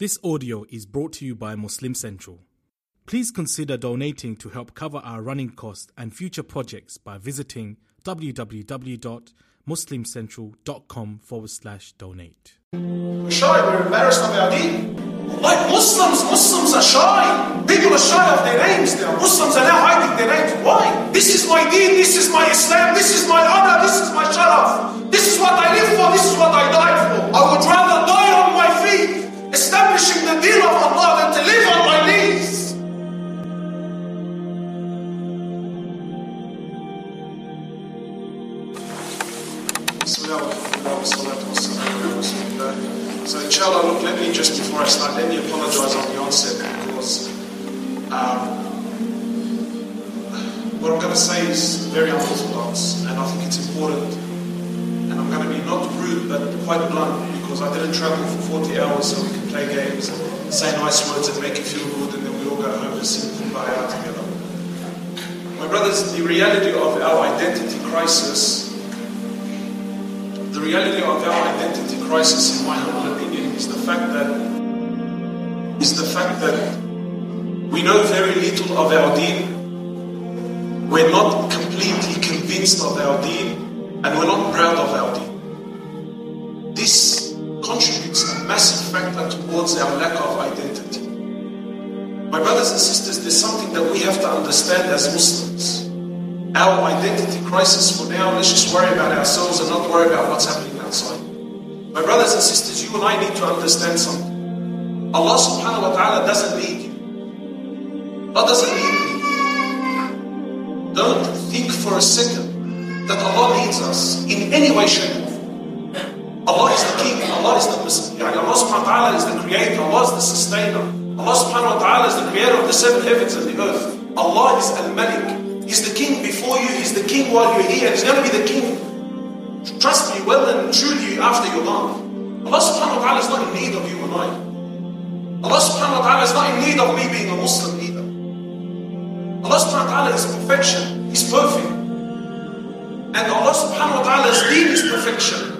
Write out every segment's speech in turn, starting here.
This audio is brought to you by Muslim Central. Please consider donating to help cover our running costs and future projects by visiting www.muslimcentral.com forward slash donate. shy, we're embarrassed of our deen. Like Muslims, Muslims are shy. People are shy of their names now. Muslims are now hiding their names. Why? This is my deen, this is my Islam, this is my honor, this is my sharaf. This is what I live for, this is what I die for. I would rather establishing the deen of Allah than to live on my knees. So inshallah, look, let me just before I start, let me apologize on the onset because um, what I'm going to say is very unorthodox and I think it's important. And I'm going to be not rude but quite blunt because I didn't travel for 40 hours so we play games say nice words and make you feel good and then we all go home and sing Kumbaya together. My brothers, the reality of our identity crisis the reality of our identity crisis, in my humble opinion, is the fact that is the fact that we know very little of our deen. We're not completely convinced of our deen, and we're not proud of our deen. This contributes a massive towards our lack of identity. My brothers and sisters, there's something that we have to understand as Muslims our identity crisis for now, let's just worry about ourselves and not worry about what's happening outside. My brothers and sisters, you and I need to understand something. Allah subhanahu wa ta'ala doesn't need you. Allah doesn't need me. Don't think for a second that Allah needs us in any way, shape. Allah is the king, Allah is the Allah subhanahu wa ta'ala is the creator, Allah is the sustainer. Allah subhanahu wa ta'ala is the creator of the seven heavens and the earth. Allah is al-Malik. He's the king before you, he's the king while you're here, he's going to be the king. Trust me, well and truly after you're gone. Allah subhanahu wa ta'ala is not in need of you and I. Allah subhanahu wa ta'ala is not in need of me being a Muslim either. Allah subhanahu wa ta'ala is perfection, He's perfect. And Allah subhanahu wa ta'ala's deen is perfection.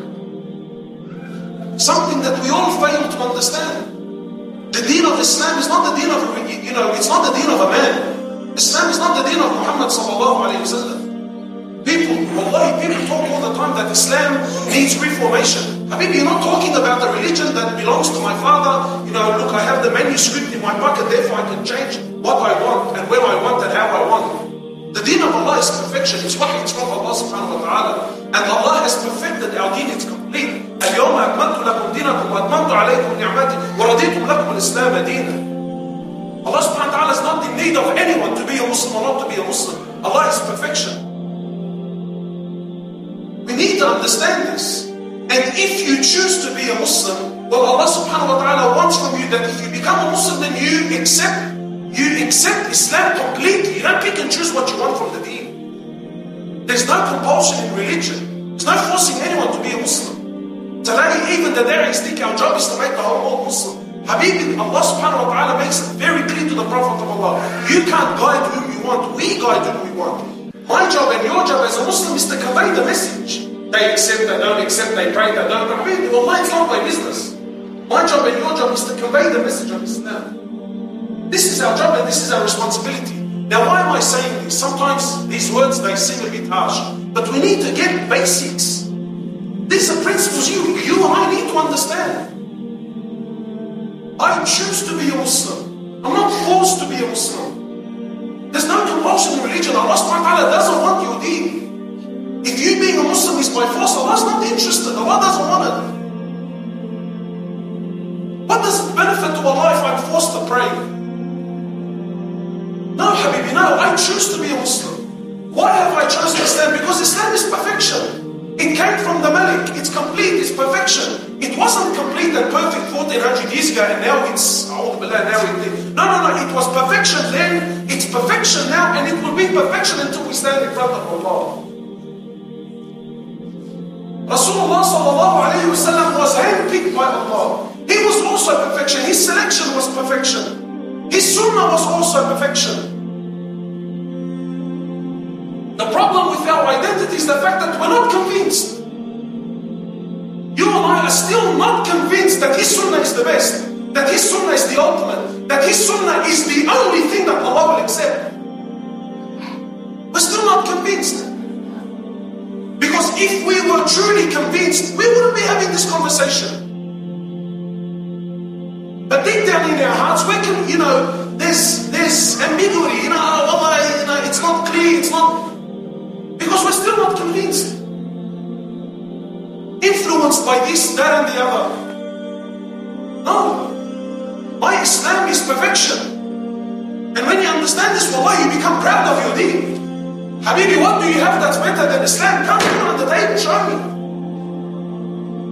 Something that we all fail to understand. The deen of Islam is not the deen of, you know, it's not the deen of a man. Islam is not the deen of Muhammad sallallahu alayhi wa. People, wallahi, people talk all the time that Islam needs reformation. Habibi, you're not talking about the religion that belongs to my father. You know, look, I have the manuscript in my pocket, therefore I can change what I want and when I want and how I want. The deen of Allah is perfection. It's what it's from Allah subhanahu wa ta'ala. And Allah has perfected our deen, it's complete. اليوم أكملت لكم دينكم وأتممت عليكم نعمتي ورضيت لكم الإسلام دينا. Allah subhanahu wa ta'ala is not in need of anyone to be a Muslim or not to be a Muslim. Allah is perfection. We need to understand this. And if you choose to be a Muslim, well, Allah subhanahu wa ta'ala wants from you that if you become a Muslim, then you accept you accept Islam completely. You don't pick and choose what you want from the deen. There's no compulsion in religion. There's no forcing anyone to be a Muslim. Even the Dari stick, our job is to make the whole world Muslim. Habibi, Allah subhanahu wa ta'ala makes it very clear to the Prophet of Allah. You can't guide whom you want. We guide whom we want. My job and your job as a Muslim is to convey the message. They accept, they don't accept, they pray, they don't. Habibi, Allah, it's not my business. My job and your job is to convey the message of Islam. This is our job and this is our responsibility. Now, why am I saying this? Sometimes these words they seem a bit harsh, but we need to get basics. These are principles you, I His selection was perfection. His sunnah was also perfection. The problem with our identity is the fact that we're not convinced. You and I are still not convinced that his sunnah is the best. that his sunnah is the ultimate, that his sunnah is the only thing that Allah will accept. We're still not convinced. Because if we were truly convinced, we wouldn't be having this conversation. But deep down in their hearts, we can, you know, there's there's ambiguity, you know, oh, Allah, you know, it's not clear, it's not because we're still not convinced. Influenced by this, that, and the other. No. My Islam is perfection. And when you understand this, wallah, you become proud of your deen. Habibi, what do you have that's better than Islam? Come here on the day and show me.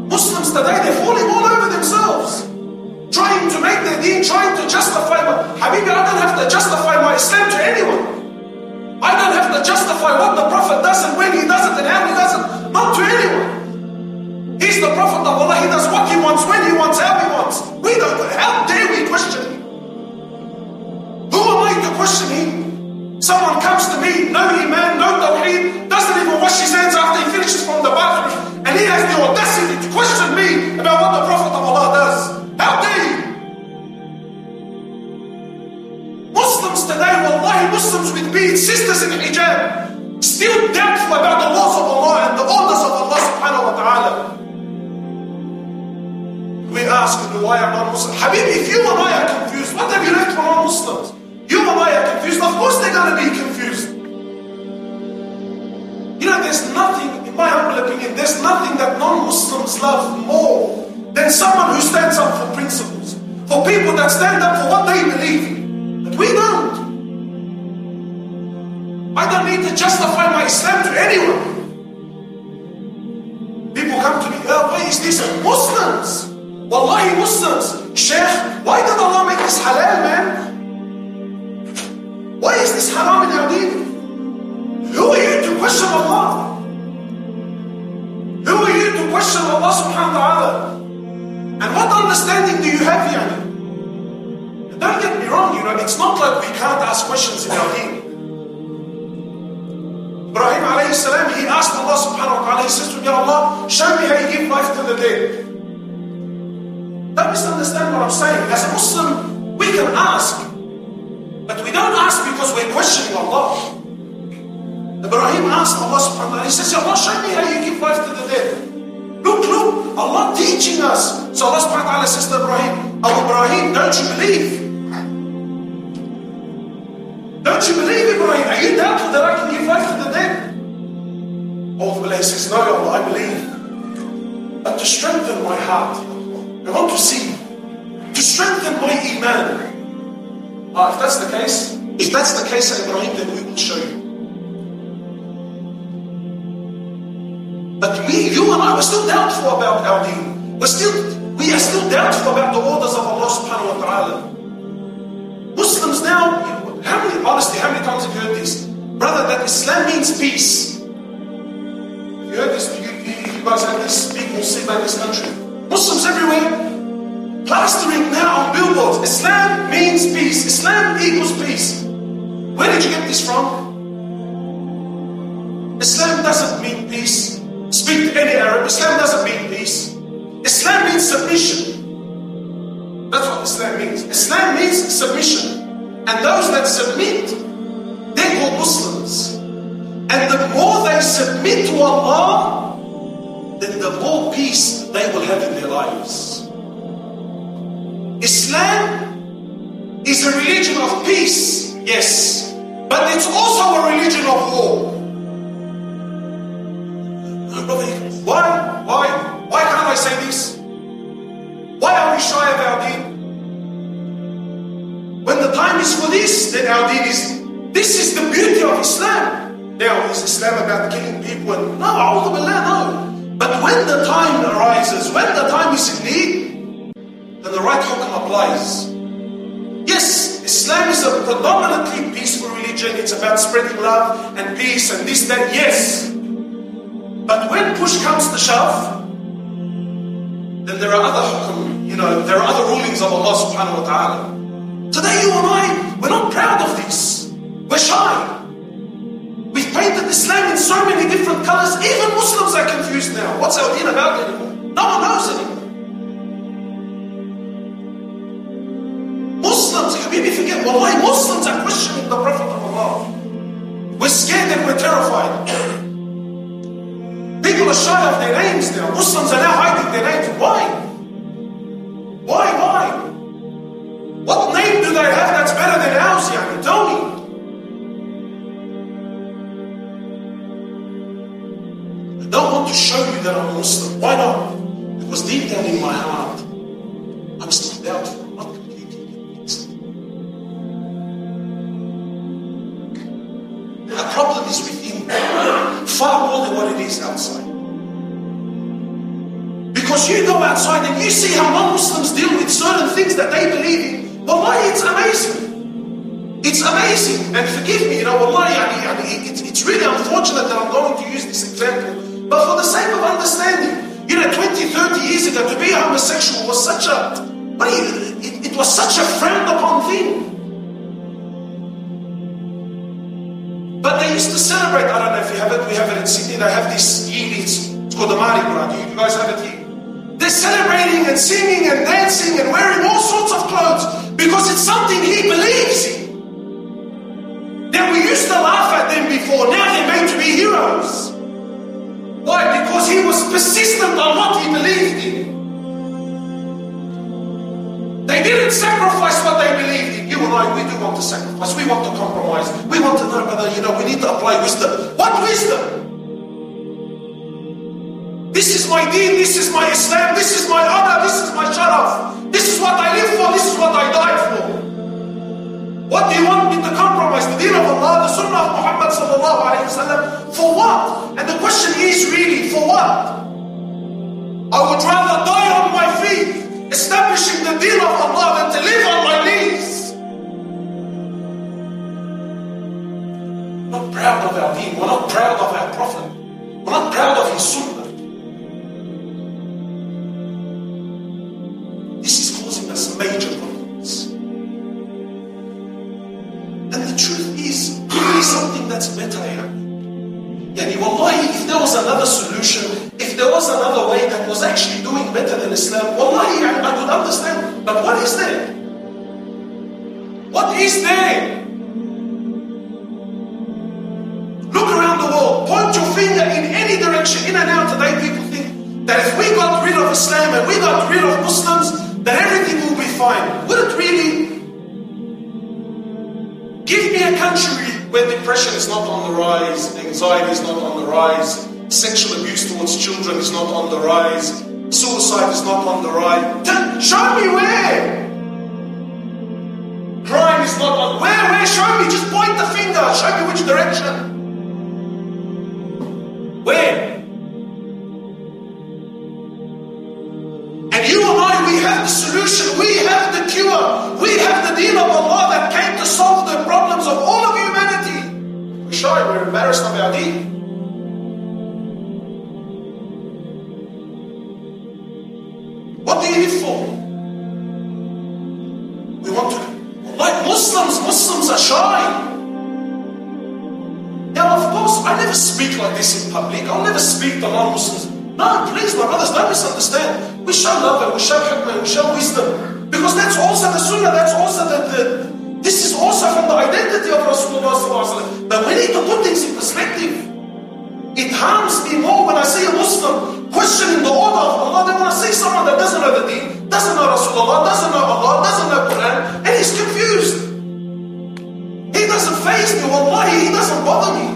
Muslims today, they're falling all over themselves. Trying to make their deen, trying to justify what. Habibi, I don't have to justify my Islam to anyone. I don't have to justify what the Prophet does and when he does it and how he does it. Not to anyone. He's the Prophet of Allah. He does what he wants, when he wants, how he wants. We don't. How dare we question him? Who am I to question him? Someone comes to me, no iman, no tawheed, doesn't even wash his hands after he finishes from the bathroom, and he has the audacity to question me about what the Prophet of Allah does. How dare? Muslims today, wallahi, Muslims with beads, sisters in hijab, still doubtful about the laws of Allah and the orders of Allah subhanahu wa ta'ala. We ask, why am I Muslim? Habibi, if you and I are confused, what have you left from non-Muslims? You and I are confused. Of course they're going to be confused. You know, there's nothing, in my humble opinion, there's nothing that non-Muslims love more than someone who stands up for principles. For people that stand up for what they believe in. But we don't. I don't need to justify my Islam to anyone. People come to me, oh, why is this? Muslims! Wallahi, Muslims! Sheikh, why did Allah make this halal, man? Why is this haram in our deen? Understanding do you have here? Don't get me wrong, you know, it's not like we can't ask questions in our deen. Ibrahim alayhi salam, he asked Allah subhanahu wa ta'ala, he says to me, Allah, show me how you give life to the dead. Don't misunderstand what I'm saying. As a Muslim, we can ask. But we don't ask because we're questioning Allah. Ibrahim asked Allah subhanahu wa ta'ala, he says, Allah, show me how you give life to the dead. Look, look, Allah teaching us. So Allah subhanahu wa ta'ala says to Ibrahim, Oh Ibrahim, don't you believe? Don't you believe, Ibrahim? Are you doubtful that I can give life to the dead? Oh, the says, No, Allah, I believe. But to strengthen my heart, I want to see, to strengthen my iman. Ah, if that's the case, if that's the case, Ibrahim, then we will show you. But we, you and I, we're still doubtful about our deen. We're still, we are still doubtful about the orders of Allah subhanahu wa ta'ala. Muslims now, how many, honestly, how many times have you heard this? Brother, that Islam means peace. You heard this? You, you, you guys have this big musibah in this country. Muslims everywhere, plastering now on billboards. Islam means peace. Islam equals peace. Where did you get this from? Islam doesn't mean peace. Speak to any Arab. Islam doesn't mean peace. Islam means submission. That's what Islam means. Islam means submission. And those that submit, they're called Muslims. And the more they submit to Allah, then the more peace they will have in their lives. Islam is a religion of peace, yes, but it's also a religion of war. Why? Why? Why can't I say this? Why are we shy of our deen? When the time is for this, then our deen is. This is the beauty of Islam. Now, is Islam about killing people? And, no, billah, no. But when the time arises, when the time is in need, then the right hukm applies. Yes, Islam is a predominantly peaceful religion. It's about spreading love and peace and this, that, yes. But when push comes to shove, then there are other hukum, you know, there are other rulings of Allah subhanahu wa ta'ala. Today you and I, we're not proud of this. We're shy. We've painted Islam in so many different colors, even Muslims are confused now. What's our deen about anymore? No one knows anymore. Muslims, you maybe forget, wallahi, Muslims are questioning the Prophet of Allah. We're scared and we're terrified. People are shy of their names now. Muslims are now hiding their names. Why? Why, why? What name do they have that's better than ours, Yani? Tell me. I don't want to show you that I'm a Muslim. Why not? Because deep down in my heart, used to celebrate, I don't know if you have it, we have it in Sydney, they have this year, it's, called the Mardi Gras. Do you guys have it here? They're celebrating and singing and dancing and wearing all sorts of clothes because it's something he believes in. Now we used to laugh at them before, now they're made to be heroes. Why? Because he was persistent on what he believed in. They didn't sacrifice what they believed in. You and I, we do want to sacrifice. We want to compromise. We want to know whether, you know, we need to apply wisdom. What wisdom? This is my deen, this is my Islam, this is my honor, this is my sharaf. This is what I live for, this is what I died for. What do you want me to compromise? The deen of Allah, the sunnah of Muhammad sallallahu alayhi wasallam. For what? And the question is really, for what? I would rather die on my feet, establishing the deen of Allah than to live on my knees. Proud of our deen, we're not proud of our Prophet, we're not proud of his sunnah. This is causing us major problems. And the truth is, there is something that's better here. Yani wallahi, if there was another solution, if there was another way that was actually doing better than Islam, wallahi, I, I could understand. But what is there? What is there? That if we got rid of Islam and we got rid of Muslims, that everything will be fine. Would it really? Give me a country where depression is not on the rise, anxiety is not on the rise, sexual abuse towards children is not on the rise, suicide is not on the rise. Tell, show me where. Crime is not on where. Where? Show me. Just point the finger. Show me which direction. Where? The solution, we have the cure, we have the deen of Allah that came to solve the problems of all of humanity. We're shy, we're embarrassed of our deen. What do you live for? We want to, like Muslims, Muslims are shy. Now, of course, I never speak like this in public. I'll never speak to non-Muslims. No, please, my brothers, don't misunderstand. We show love and we show hikmah, we show wisdom. Because that's also the sunnah, that's also the, the this is also from the identity of Rasulullah But we need to put things in perspective. It harms me more when I see a Muslim questioning the order of Allah than when I see someone that doesn't know the deen, doesn't know Rasulullah, doesn't know Allah, doesn't know Quran, and he's confused. He doesn't face me, wallahi, he doesn't bother me.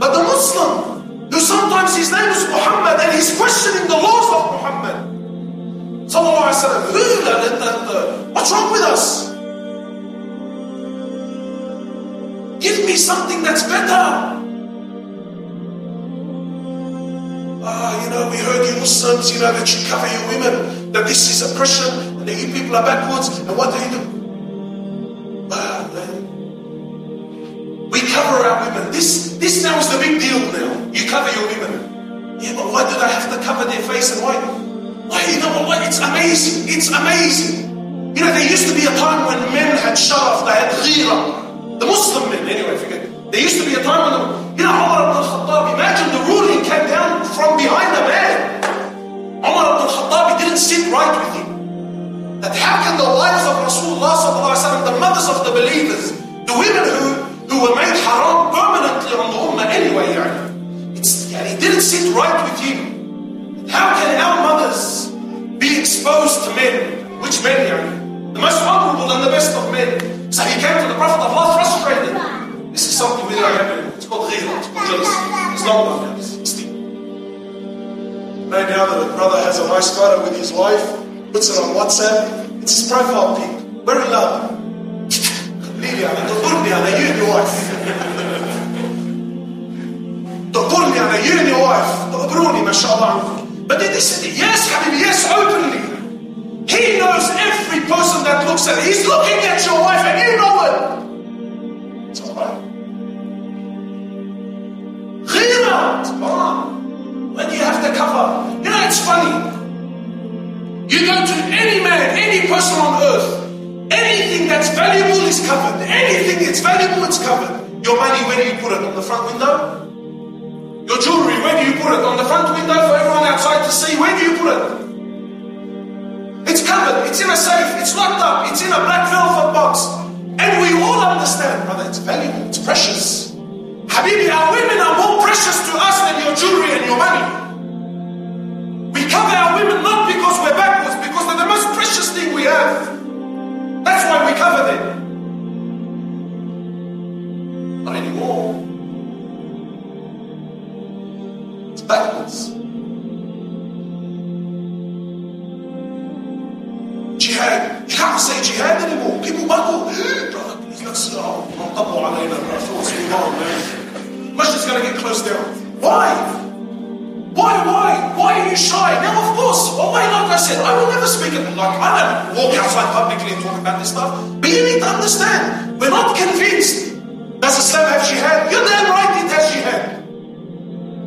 But the Muslim, who sometimes his name is Muhammad and he's questioning the laws of Muhammad. Wasallam, who, what's wrong with us? Give me something that's better. Ah, you know, we heard you Muslims, you know, that you cover your women, that this is oppression, and that you people are backwards, and what do you do? Ah. We cover our women. This, this now is the big deal now. You cover your women. Yeah, but why do they have to cover their face and why? Why, you know what? It's amazing. It's amazing. You know, there used to be a time when men had sharaf, they had ghira. The Muslim men, anyway, forget. There used to be a time when, the, you know, Umar ibn al-Khattab, imagine the ruling came down from behind the man. Umar ibn al-Khattab didn't sit right with him. That how can the wives of Rasulullah sallallahu the mothers of the believers, the women who, who were made haram permanently on the ummah anyway, yani, it's, yani, it didn't sit right with him. How can our mothers exposed to men. Which men, yani? The most honorable and the best of men. So he came to the Prophet of Allah frustrated. This is something we don't have. It's called Ghira. it's called jealousy. It's not love, it's deep. No doubt that the brother has a nice photo with his wife, puts it on WhatsApp. It's his profile pic. Very love. Leave it, you and your wife. تقول لي انا you and your wife. The الله عنكم but then they said, yes, Habibi, yes, openly. He knows every person that looks at it. He's looking at your wife and you know it. It's alright. Ghira, it's haram. When you have to cover. You know, it's funny. You go to any man, any person on earth, anything that's valuable is covered. Anything that's valuable is covered. Your money, where do you put it? On the front window? Your jewelry, where do you put it? On the front window for everyone outside to see? Where do you put it? It's covered, it's in a safe, it's locked up, it's in a black velvet box. And we all understand, brother, it's valuable, it's precious. Habibi, our women are more precious to us than your jewelry and your money. We cover our women not because we're backwards, because they're the most precious thing we have. That's why we cover them. Not anymore. About this stuff. But you need to understand, we're not convinced. Does Islam have jihad? You're damn right it has jihad.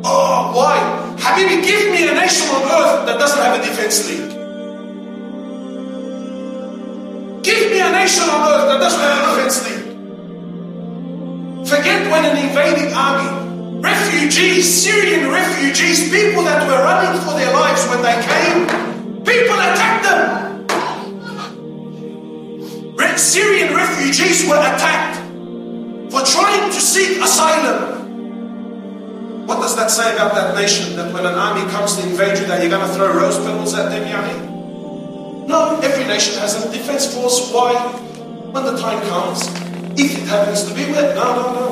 Oh, why? Habibi, give me a nation on earth that doesn't have a defense league. Give me a nation on earth that doesn't have a defense league. Forget when an invading army, refugees, Syrian refugees, people that were running for their lives when they came, people attacked them. Syrian refugees were attacked for trying to seek asylum. What does that say about that nation? That when an army comes to invade you, that you're going to throw rose petals at them, Yani? No, every nation has a defense force. Why? When the time comes, if it happens to be wet, no, no, no.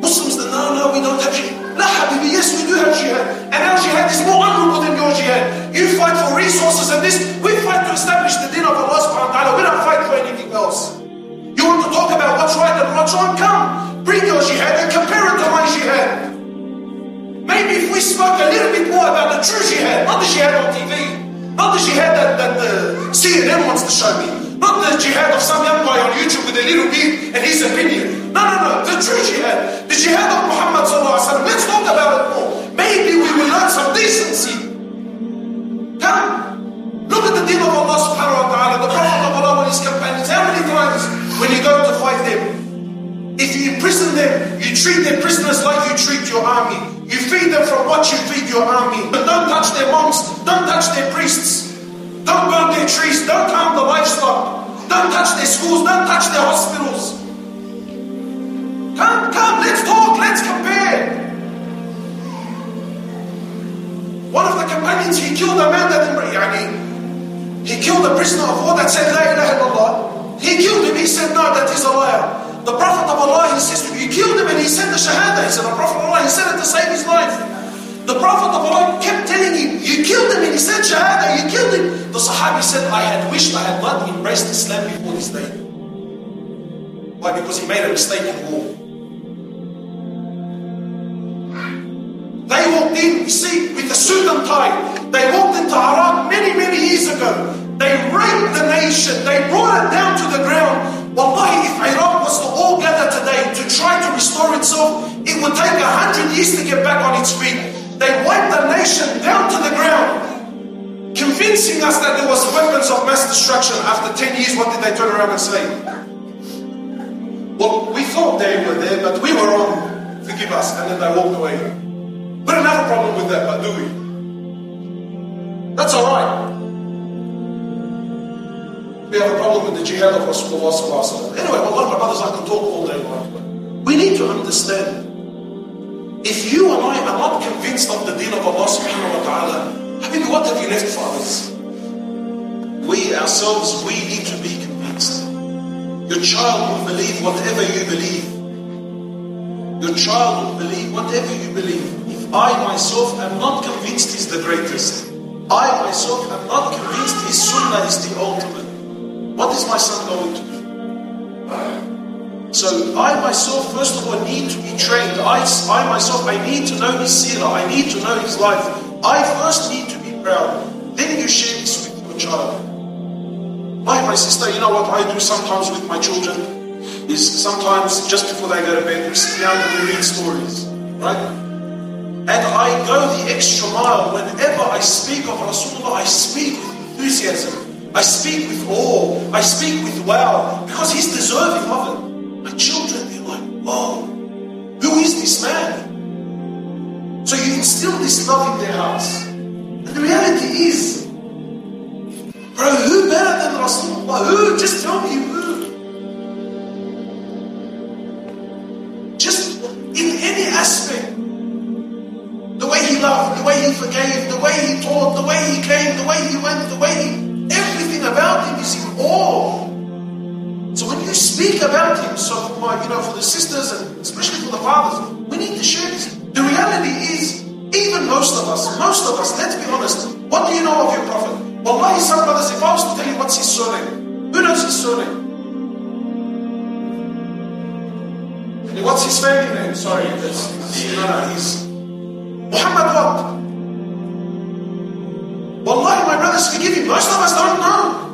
Muslims, no, no, we don't have jihad. La habibi, yes, we do have jihad. And our jihad is more honorable than your jihad. You fight for resources and this, we fight to establish the deen of Allah subhanahu wa ta'ala. We don't fight for anything You want to talk about what's right and what's wrong? Come, bring your jihad and compare it to my jihad. Maybe if we spoke a little bit more about the true jihad, not the jihad on TV, not the jihad that, that the CNN wants to show me, not the jihad of some young guy on YouTube with a little beard and his opinion. No, no, no, the true jihad, the jihad of Muhammad sallallahu alaihi wasallam. Let's talk about it more. Maybe we will learn some decency. Come, look at the deen of Allah subhanahu wa ta'ala, the Prophet his companions. How many times when you go to fight them, if you imprison them, you treat their prisoners like you treat your army. You feed them from what you feed your army. But don't touch their monks. Don't touch their priests. Don't burn their trees. Don't harm the livestock. Don't touch their schools. Don't touch their hospitals. Come, come, let's talk. Let's compare. One of the companions, he killed a prisoner of war that said, La ilaha illallah. He killed him. He said, no, that is a liar. The Prophet of Allah, he says, you killed him and he said the Shahada. He said, the Prophet of Allah, he said it to save his life. The Prophet of Allah kept telling him, you killed him and he said Shahada, you killed him. The Sahabi said, I had wished I had not embraced Islam before this day. Why? Because he made a mistake in war. They walked in, you see, with the suit and tie. They walked into Iraq many, many years ago. They raped the nation. They brought it down to the ground. Wallahi, if Iraq was to all gather today to try to restore itself, it would take a hundred years to get back on its feet. They wiped the nation down to the ground, convincing us that there was weapons of mass destruction. After 10 years, what did they turn around and say? Well, we thought they were there, but we were wrong. Forgive us. And then they walked away. We don't have a problem with that, but do we? That's alright. We have a problem with the jihad of Rasulullah Anyway, Allah, my brothers, I can talk all day long. We need to understand. If you and I are not convinced of the deen of Allah subhanahu wa ta'ala, I mean, what have you left for others? We ourselves, we need to be convinced. Your child will believe whatever you believe. Your child will believe whatever you believe. If I myself am not convinced he's the greatest, I myself am not convinced his sunnah is the ultimate, what is my son going to do? So I myself, first of all, need to be trained. I, I myself, I need to know his seerah. I need to know his life. I first need to be proud. Then you share this with your child. My, my sister, you know what I do sometimes with my children? Is sometimes just before they go to bed, we sit down and we read stories. Right? And I go the extra mile whenever I speak of Rasulullah, I speak with enthusiasm. I speak with awe. I speak with wow. Because he's deserving of it. My children, they're like, whoa, who is this man? So you instill this love in their hearts. And the reality is, bro, who better than Rasulullah? Who? Just tell me who. Just in any aspect. The way he loved, the way he forgave, the way he taught, the way he came, the way he went, the way he, about him is in awe. So when you speak about him, so for my, you know, for the sisters and especially for the fathers, we need to share this. The reality is, even most of us, most of us, let's be honest, what do you know of your prophet? Wallahi, some brothers, if I was to tell you what's his surname, who knows his surname? What's his family name? Sorry, that's, no, no, he's Muhammad what? Wallahi, my brothers, forgive me, most of us don't know.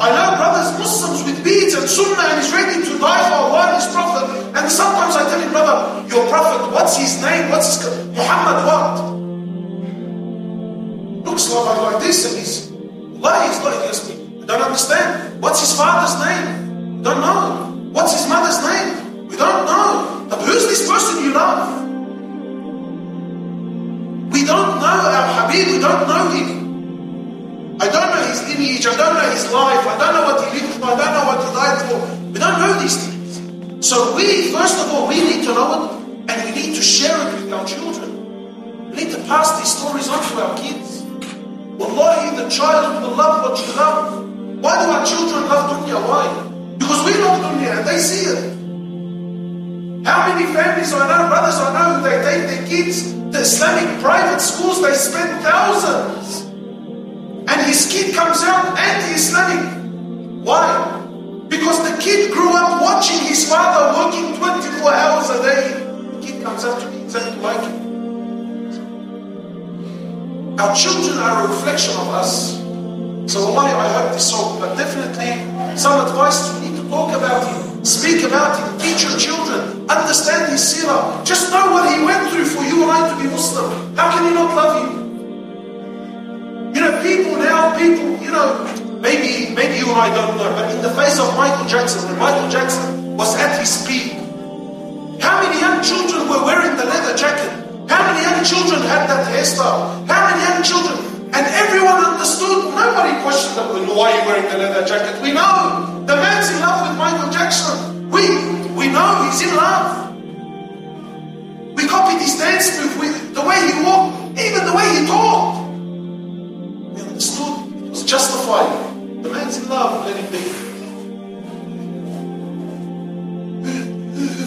I know brothers, Muslims with beads and sunnah and is ready to die for Allah His Prophet. And sometimes I tell him, brother, your Prophet, what's his name? What's his Muhammad what? Looks like, like this and he's, why he's like this. I don't understand. What's his father's name? We don't know. What's his mother's name? We don't know. But who's this person you love? We don't we don't know him. I don't know his lineage, I don't know his life, I don't know what he lived for, I don't know what he died for. We don't know these things. So we, first of all, we need to know it and we need to share it with our children. We need to pass these stories on to our kids. Wallahi, the child will love what you love. Why do our children love dunya? Why? Because we love dunya and they see it. How many families I know, brothers I know, to Islamic private schools, they spend thousands. And his kid comes out anti-Islamic. Why? Because the kid grew up watching his father working 24 hours a day. The kid comes out to be exactly like him. Our children are a reflection of us. So Allah, I hope this helped. But definitely some advice we need to talk about him, speak about him, teach your children, understand his seerah. Just know what he went through for you and I to be Muslim. How can he not love you? You know, people now, people, you know, maybe maybe you and I don't know, but in the face of Michael Jackson, when Michael Jackson was at his peak, how many young children were wearing the leather jacket? How many young children had that hairstyle? How many young children? Nobody questioned them. Why are you wearing the leather jacket? We know the man's in love with Michael Jackson. We we know he's in love. We copied his dance move, we, the way he walked, even the way he talked. We understood it was justified. The man's in love. Let him be.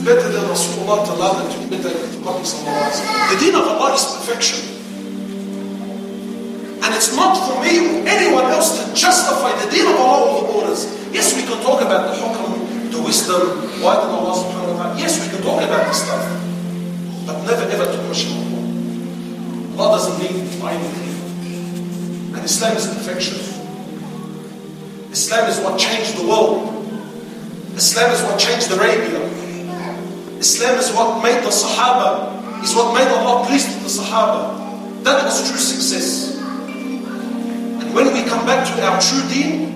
Better than Rasulullah to love and to better than copy Alaihi Wasallam? The deen of Allah is perfection. And it's not for me or anyone else to justify the deen of Allah with the borders. Yes, we can talk about the hukm, the wisdom, why did Allah subhanahu wa ta'ala. Yes, we can talk about this stuff. But never ever to question Allah. Allah doesn't need anything. And Islam is perfection. Islam is what changed the world. Islam is what changed Arabia. Islam is what made the Sahaba, is what made Allah pleased with the Sahaba. That was true success. When we come back to our true deen,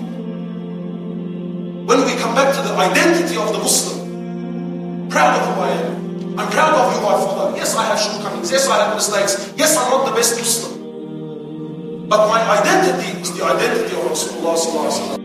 when we come back to the identity of the Muslim, proud of who I am. I'm proud of who I follow. Yes, I have shortcomings. Yes, I have mistakes. Yes, I'm not the best Muslim. But my identity is the identity of Rasulullah.